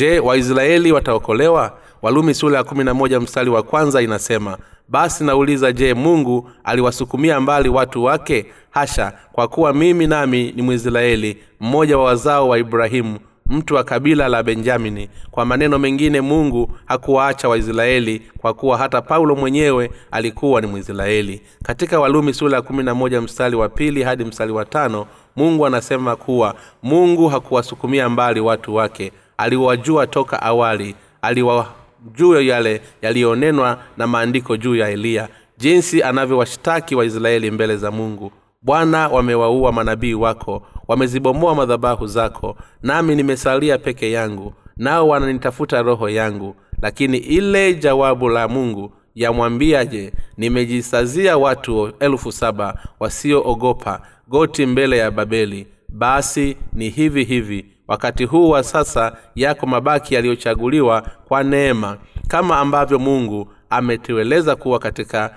je waisraeli wataokolewa? Walumi sura ya kumi na moja mstari wa kwanza inasema basi nauliza je mungu aliwasukumia mbali watu wake? Hasha kwa kuwa mimi nami ni mwisraeli mmoja wa wazao wa ibrahimu mtu wa kabila la benjamini. Kwa maneno mengine mungu hakuwaacha waisraeli kwa kuwa hata paulo mwenyewe alikuwa ni mwisraeli. Katika walumi sura ya kumi na moja mstari wa pili hadi mstari wa tano mungu anasema kuwa mungu hakuwasukumia mbali watu wake aliwajua toka awali aliwajua yale yaliyonenwa na maandiko juu ya eliya jinsi anavyowashtaki waisraeli mbele za mungu. Bwana wamewaua manabii wako wamezibomoa madhabahu zako nami nimesalia peke yangu nao wananitafuta roho yangu. Lakini ile jawabu la mungu yamwambiaje? Nimejisazia watu elfu saba wasioogopa goti mbele ya babeli. Basi ni hivi hivi wakati huu wa sasa yako mabaki yaliyochaguliwa kwa neema kama ambavyo mungu ametueleza kuwa katika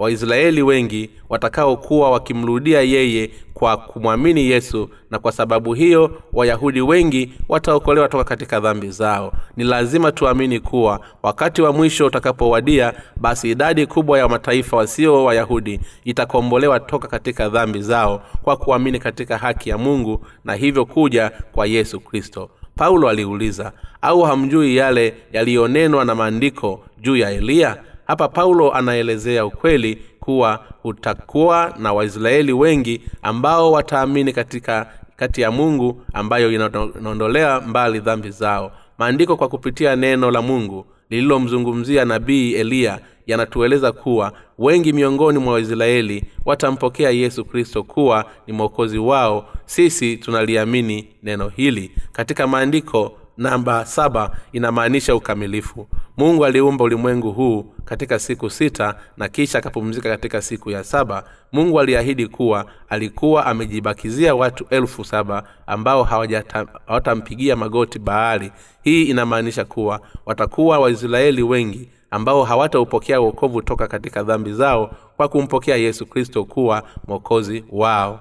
waisraeli wengi watakaokuwa wakimrudia yeye kwa kumwamini yesu na kwa sababu hiyo wayahudi wengi wataokolewa toka katika dhambi zao. Ni lazima tuamini kuwa wakati wa mwisho utakapowadia basi idadi kubwa ya mataifa wasio wayahudi itakombolewa toka katika dhambi zao kwa kuamini katika haki ya mungu na hivyo kuja kwa yesu kristo. Paulo aliuliza au hamjui yale yaliyonenwa na maandiko juu ya eliya hapa paulo anaelezea ukweli kuwa utakuwa na waisraeli wengi ambao wataamini katika kati ya mungu ambayo inaondolea mbali dhambi zao. Maandiko kwa kupitia neno la mungu lililomzungumzia nabii eliya yanatueleza kuwa wengi miongoni mwa waisraeli watampokea yesu kristo kuwa ni mwokozi wao. Sisi tunaliamini neno hili. Katika maandiko namba saba inamaanisha ukamilifu mungu aliumba ulimwengu huu katika siku sita na kisha akapumzika katika siku ya saba. Mungu aliahidi kuwa alikuwa amejibakizia watu elfu saba ambao hawatampigia magoti baali. Hii inamaanisha kuwa watakuwa waisraeli wengi ambao hawataupokea uokovu toka katika dhambi zao kwa kumpokea yesu kristo kuwa mwokozi wao.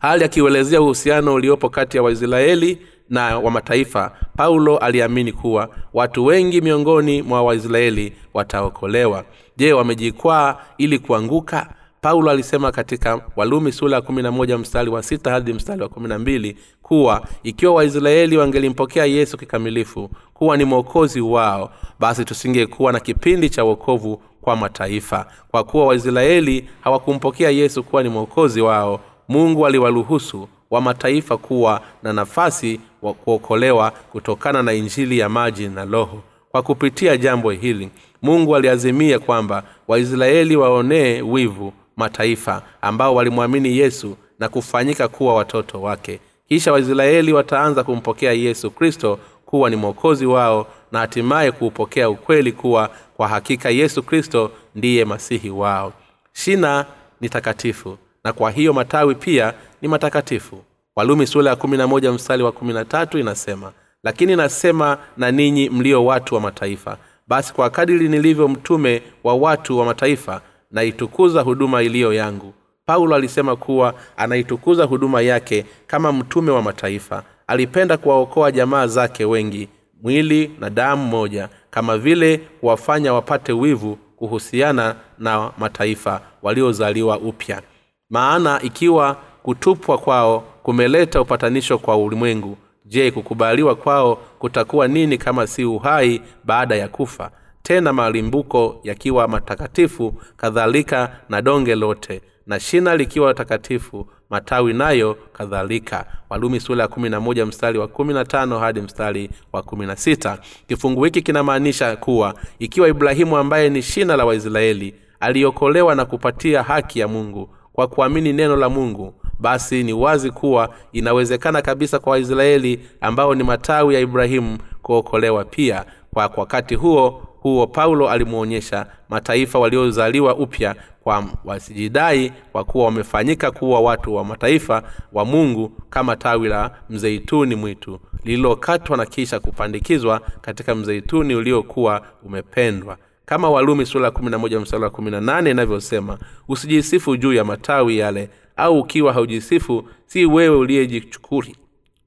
Hali akiuelezea uhusiano uliopo kati ya waisraeli na wa mataifa paulo aliamini kuwa watu wengi miongoni mwa waisraeli wataokolewa. Je wamejikwaa ili kuanguka? Paulo alisema katika walumi sula ya kumi na moja mstari wa sita hadi mstari wa kumi na mbili kuwa ikiwa waisraeli wangelimpokea yesu kikamilifu kuwa ni mwokozi wao basi tusingekuwa na kipindi cha uokovu kwa mataifa. Kwa kuwa waisraeli hawakumpokea yesu kuwa ni mwokozi wao mungu aliwaruhusu wa mataifa kuwa na nafasi wa kuokolewa kutokana na injili ya maji na roho. Kwa kupitia jambo hili mungu aliazimia kwamba waisraeli waonee wivu mataifa ambao walimwamini yesu na kufanyika kuwa watoto wake. Kisha waisraeli wataanza kumpokea yesu kristo kuwa ni mwokozi wao na hatimaye kuupokea ukweli kuwa kwa hakika yesu kristo ndiye masihi wao. Shina ni takatifu na kwa hiyo matawi pia ni matakatifu walumi sura ya kumi na moja mstari wa kumi na tatu inasema lakini nasema na ninyi mlio watu wa mataifa. Basi kwa kadiri nilivyo mtume wa watu wa mataifa naitukuza huduma iliyo yangu. Paulo alisema kuwa anaitukuza huduma yake kama mtume wa mataifa. Alipenda kuwaokoa jamaa zake wengi mwili na damu moja kama vile kuwafanya wapate wivu kuhusiana na mataifa waliozaliwa upya. Maana ikiwa kutupwa kwao kumeleta upatanisho kwa ulimwengu. Je kukubaliwa kwao kutakuwa nini kama si uhai baada ya kufa? Tena malimbuko yakiwa matakatifu kadhalika na donge lote na shina likiwa takatifu matawi nayo kadhalika. Walumi sura ya kumi na moja mstari wa kumi na tano hadi mstari wa kumi na sita. Kifungu hiki kinamaanisha kuwa ikiwa ibrahimu ambaye ni shina la waisraeli aliokolewa na kupatia haki ya mungu kwa kuamini neno la mungu basi ni wazi kuwa inawezekana kabisa kwa waisraeli ambao ni matawi ya ibrahimu kuokolewa pia. Kwa wakati huo huo paulo alimwonyesha mataifa waliozaliwa upya kwa wasijidai kwa kuwa wamefanyika kuwa watu wa mataifa wa mungu kama tawi la mzeituni mwitu lililokatwa na kisha kupandikizwa katika mzeituni uliokuwa umependwa. Kama walumi sura na moja msala wa kumi na nane inavyosema usijisifu juu ya matawi yale au ukiwa haujisifu si wewe uliyejichukuri.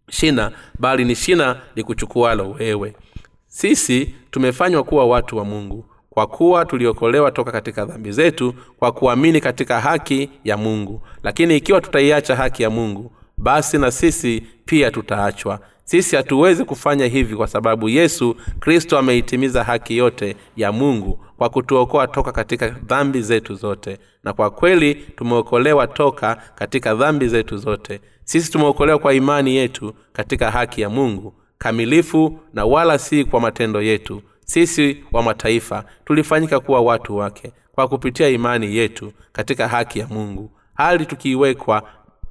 Shina bali ni shina likuchukualo wewe. Sisi tumefanywa kuwa watu wa mungu kwa kuwa tuliokolewa toka katika dhambi zetu kwa kuamini katika haki ya mungu. Lakini ikiwa tutaiacha haki ya mungu basi na sisi pia tutaachwa sisi hatuwezi kufanya hivi kwa sababu yesu kristo ameitimiza haki yote ya mungu kwa kutuokoa toka katika dhambi zetu zote. Na kwa kweli tumeokolewa toka katika dhambi zetu zote. Sisi tumeokolewa kwa imani yetu katika haki ya mungu kamilifu na wala si kwa matendo yetu. Sisi wa mataifa tulifanyika kuwa watu wake kwa kupitia imani yetu katika haki ya mungu. Hali tukiiwekwa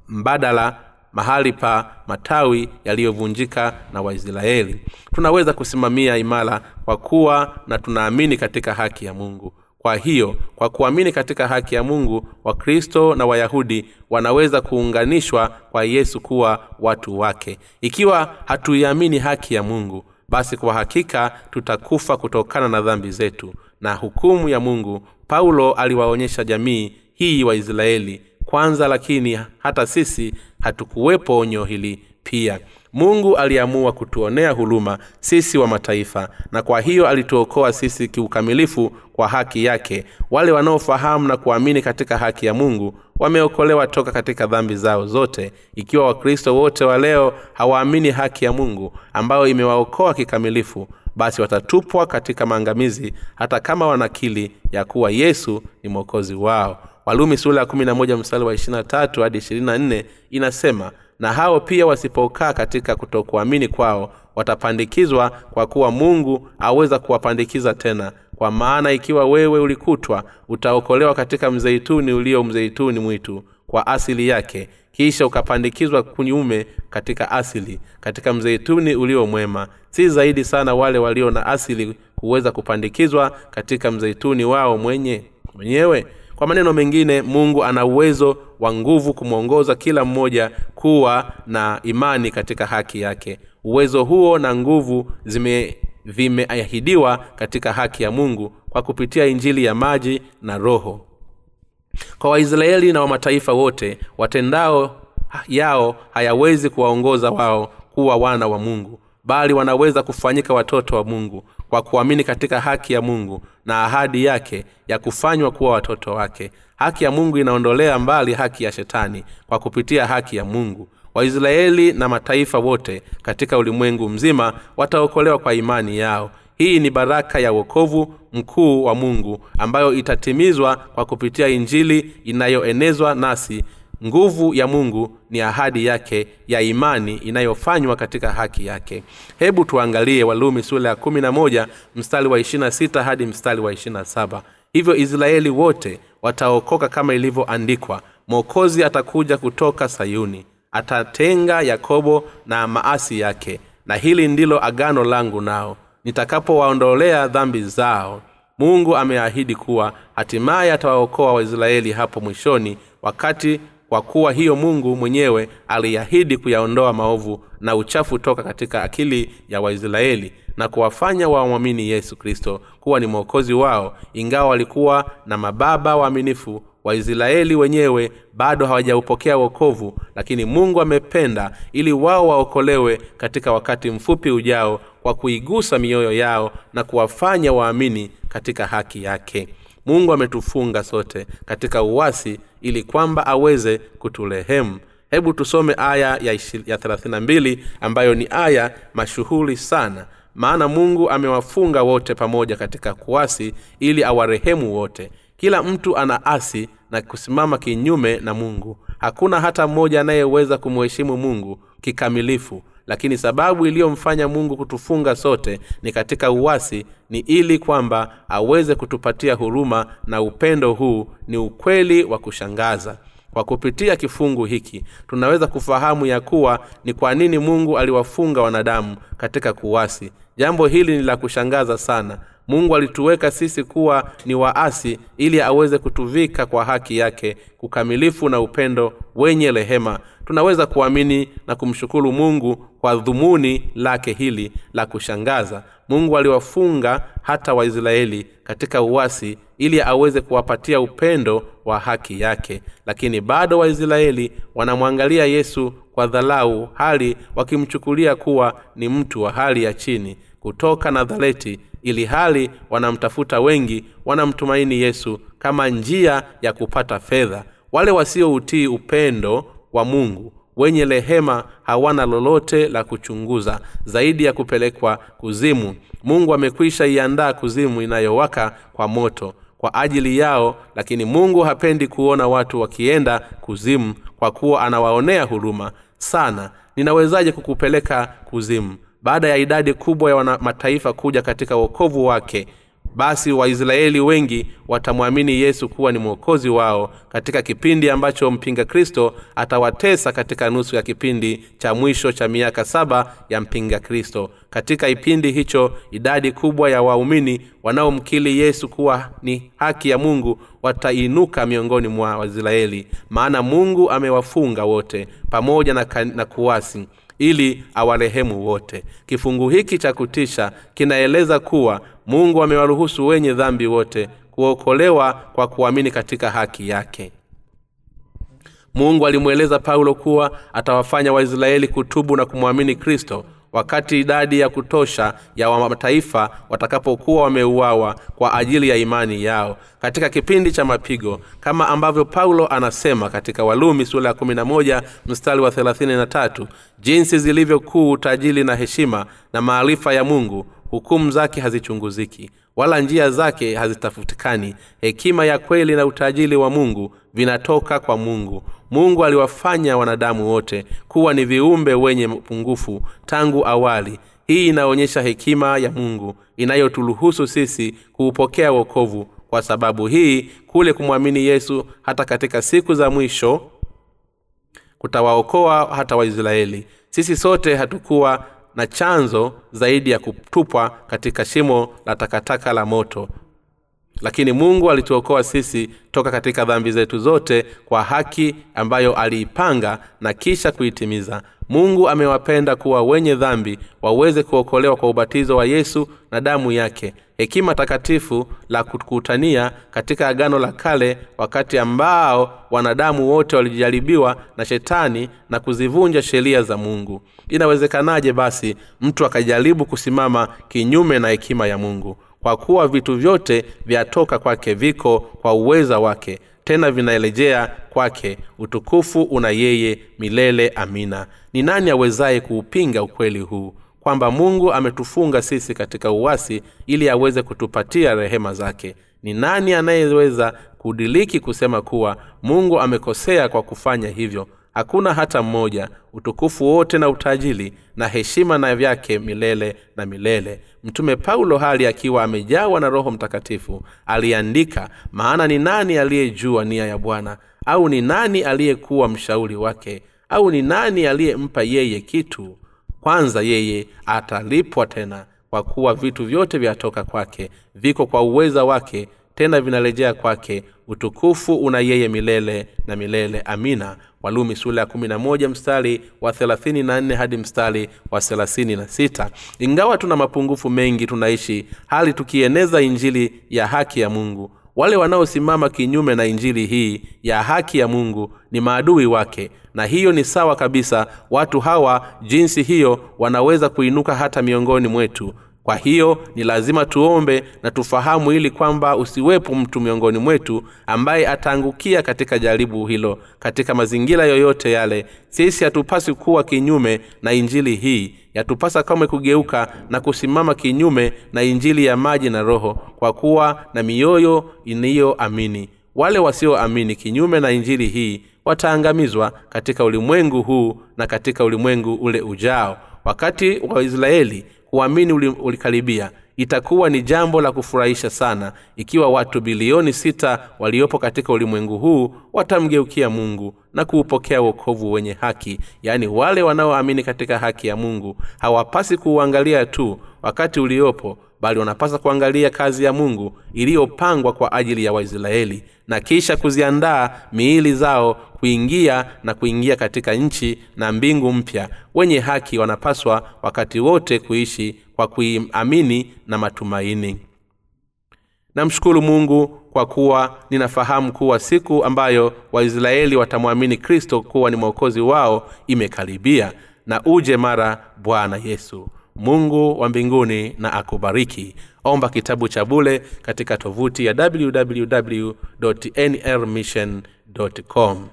mbadala mahali pa matawi yaliyovunjika na waisraeli. Tunaweza kusimamia imara kwa kuwa na tunaamini katika haki ya mungu. Kwa hiyo kwa kuamini katika haki ya mungu wakristo na wayahudi wanaweza kuunganishwa kwa yesu kuwa watu wake. Ikiwa hatuiamini haki ya mungu basi kwa hakika tutakufa kutokana na dhambi zetu. Na hukumu ya mungu paulo aliwaonyesha jamii hii waisraeli kwanza lakini hata sisi hatukuwepo onyo hili pia. Mungu aliamua kutuonea huluma sisi wa mataifa na kwa hiyo alituokoa sisi kiukamilifu kwa haki yake. Wale wanaofahamu na kuamini katika haki ya mungu wameokolewa toka katika dhambi zao zote. Ikiwa wakristo wote wa leo hawaamini haki ya mungu ambayo imewaokoa kikamilifu basi watatupwa katika maangamizi hata kama wanakili ya kuwa yesu ni mwokozi wao walumi sura ya kumi na moja mstari wa ishirina tatu hadi ishirini na nne inasema na hao pia wasipokaa katika kutokuamini kwao watapandikizwa kwa kuwa mungu aweza kuwapandikiza tena. Kwa maana ikiwa wewe ulikutwa utaokolewa katika mzeituni ulio mzeituni mwitu kwa asili yake. Kisha ukapandikizwa kunyume katika asili katika mzeituni ulio mwema. Si zaidi sana wale walio na asili huweza kupandikizwa katika mzeituni wao mwenye mwenyewe kwa maneno mengine mungu ana uwezo wa nguvu kumwongoza kila mmoja kuwa na imani katika haki yake. Uwezo huo na nguvu zime vimeahidiwa katika haki ya mungu kwa kupitia injili ya maji na roho. Kwa waisraeli na wamataifa wote watendao yao hayawezi kuwaongoza wao kuwa wana wa mungu bali wanaweza kufanyika watoto wa mungu kwa kuamini katika haki ya mungu na ahadi yake ya kufanywa kuwa watoto wake. Haki ya mungu inaondolea mbali haki ya shetani kwa kupitia haki ya mungu. Waisraeli na mataifa wote katika ulimwengu mzima wataokolewa kwa imani yao. Hii ni baraka ya uokovu mkuu wa mungu ambayo itatimizwa kwa kupitia injili inayoenezwa nasi nguvu ya mungu ni ahadi yake ya imani inayofanywa katika haki yake. Hebu tuangalie walumi sura ya kumi na moja mstari wa ishirina sita hadi mstari wa ishirina saba. Hivyo israeli wote wataokoka kama ilivyoandikwa. Mwokozi atakuja kutoka sayuni. Atatenga yakobo na maasi yake na hili ndilo agano langu nao. Nitakapowaondolea dhambi zao mungu ameahidi kuwa hatimaye atawaokoa waisraeli hapo mwishoni wakati kwa kuwa hiyo mungu mwenyewe aliahidi kuyaondoa maovu na uchafu toka katika akili ya waisraeli na kuwafanya wamwamini yesu kristo kuwa ni mwokozi wao ingawa walikuwa na mababa waaminifu waisraeli wenyewe bado hawajaupokea wokovu lakini mungu amependa ili wao waokolewe katika wakati mfupi ujao kwa kuigusa mioyo yao na kuwafanya waamini katika haki yake mungu ametufunga sote katika uwasi ili kwamba aweze kutulehemu. Hebu tusome aya ya, ya 32 ambayo ni aya mashuhuri sana. Maana mungu amewafunga wote pamoja katika kuasi ili awarehemu wote. Kila mtu ana asi na kusimama kinyume na mungu. Hakuna hata mmoja anayeweza kumheshimu mungu kikamilifu lakini sababu iliyomfanya mungu kutufunga sote ni katika uwasi ni ili kwamba aweze kutupatia huruma na upendo huu ni ukweli wa kushangaza. Kwa kupitia kifungu hiki tunaweza kufahamu ya kuwa ni kwa nini mungu aliwafunga wanadamu katika kuwasi jambo hili ni la kushangaza sana mungu alituweka sisi kuwa ni waasi ili aweze kutuvika kwa haki yake kukamilifu na upendo wenye rehema. Tunaweza kuamini na kumshukuru mungu kwa dhumuni lake hili la kushangaza. Mungu aliwafunga hata waisraeli katika uwasi ili aweze kuwapatia upendo wa haki yake. Lakini bado waisraeli wanamwangalia yesu kwa dhalau hali wakimchukulia kuwa ni mtu wa hali ya chini kutoka nazareti ili hali wanamtafuta wengi wanamtumaini yesu kama njia ya kupata fedha. Wale wasioutii upendo wa mungu wenye rehema hawana lolote la kuchunguza zaidi ya kupelekwa kuzimu. Mungu amekwisha iandaa kuzimu inayowaka kwa moto kwa ajili yao lakini mungu hapendi kuona watu wakienda kuzimu kwa kuwa anawaonea huruma sana. Ninawezaje kukupeleka kuzimu? Baada ya idadi kubwa ya mataifa kuja katika uokovu wake basi waisraeli wengi watamwamini yesu kuwa ni mwokozi wao katika kipindi ambacho mpinga kristo atawatesa katika nusu ya kipindi cha mwisho cha miaka saba ya mpinga kristo. Katika kipindi hicho idadi kubwa ya waumini wanaomkili yesu kuwa ni haki ya mungu watainuka miongoni mwa waisraeli maana mungu amewafunga wote pamoja na, na kuwasi ili awarehemu wote. Kifungu hiki cha kutisha kinaeleza kuwa mungu amewaruhusu wenye dhambi wote kuokolewa kwa kuamini katika haki yake. Mungu alimweleza paulo kuwa atawafanya waisraeli kutubu na kumwamini kristo wakati idadi ya kutosha ya mataifa watakapokuwa wameuawa kwa ajili ya imani yao. Katika kipindi cha mapigo kama ambavyo paulo anasema katika walumi sura ya 11 mstari wa 33 jinsi zilivyokuu utajili na heshima na maarifa ya mungu hukumu zake hazichunguziki wala njia zake hazitafutikani. Hekima ya kweli na utajili wa mungu vinatoka kwa mungu. Mungu aliwafanya wanadamu wote kuwa ni viumbe wenye pungufu tangu awali. Hii inaonyesha hekima ya mungu inayoturuhusu sisi kuupokea wokovu. Kwa sababu hii kule kumwamini yesu hata katika siku za mwisho kutawaokoa hata waisraeli. Sisi sote hatukuwa na chanzo zaidi ya kutupwa katika shimo la takataka la moto. Lakini mungu alituokoa sisi toka katika dhambi zetu zote kwa haki ambayo aliipanga na kisha kuitimiza. Mungu amewapenda kuwa wenye dhambi waweze kuokolewa kwa ubatizo wa yesu na damu yake hekima takatifu la kukutania katika agano la kale wakati ambao wanadamu wote walijaribiwa na shetani na kuzivunja sheria za mungu. Inawezekanaje basi mtu akajaribu kusimama kinyume na hekima ya mungu? Kwa kuwa vitu vyote vyatoka kwake viko kwa uweza wake tena vinarejea kwake. Utukufu una yeye milele amina. Ni nani awezaye kuupinga ukweli huu kwamba mungu ametufunga sisi katika uwasi ili aweze kutupatia rehema zake. Ni nani anayeweza kudiliki kusema kuwa mungu amekosea kwa kufanya hivyo? Hakuna hata mmoja. Utukufu wote na utajili na heshima na vyake milele na milele. Mtume paulo hali akiwa amejawa na roho mtakatifu aliandika maana ni nani aliyejua nia ya bwana? Au ni nani aliyekuwa mshauri wake? Au ni nani aliyempa yeye kitu kwanza yeye atalipwa tena kwa kuwa vitu vyote vyatoka kwake viko kwa uweza wake tena vinarejea kwake. Utukufu una yeye milele na milele. Amina. Walumi sula ya kumi na moja mstari wa thelathini na nne hadi mstari wa thelathini na sita. Ingawa tuna mapungufu mengi tunaishi hali tukieneza injili ya haki ya mungu wale wanaosimama kinyume na injili hii ya haki ya mungu ni maadui wake na hiyo ni sawa kabisa. Watu hawa jinsi hiyo wanaweza kuinuka hata miongoni mwetu kwa hiyo ni lazima tuombe na tufahamu ili kwamba usiwepo mtu miongoni mwetu ambaye ataangukia katika jaribu hilo katika mazingira yoyote yale. Sisi hatupasi kuwa kinyume na injili hii. Yatupasa kamwe kugeuka na kusimama kinyume na injili ya maji na roho kwa kuwa na mioyo iniyoamini. Wale wasioamini kinyume na injili hii wataangamizwa katika ulimwengu huu na katika ulimwengu ule ujao. Wakati wa israeli kuamini ulikaribia itakuwa ni jambo la kufurahisha sana ikiwa watu bilioni sita waliopo katika ulimwengu huu watamgeukia mungu na kuupokea uokovu wenye haki. Yaani wale wanaoamini katika haki ya mungu hawapasi kuuangalia tu wakati uliopo bali wanapaswa kuangalia kazi ya mungu iliyopangwa kwa ajili ya waisraeli na kisha kuziandaa miili zao kuingia na kuingia katika nchi na mbingu mpya. Wenye haki wanapaswa wakati wote kuishi kwa kuiamini na matumaini. Namshukuru mungu kwa kuwa ninafahamu kuwa siku ambayo waisraeli watamwamini kristo kuwa ni mwokozi wao imekaribia na uje mara bwana yesu mungu wa mbinguni na akubariki. Omba kitabu cha bule katika tovuti ya www nrmission com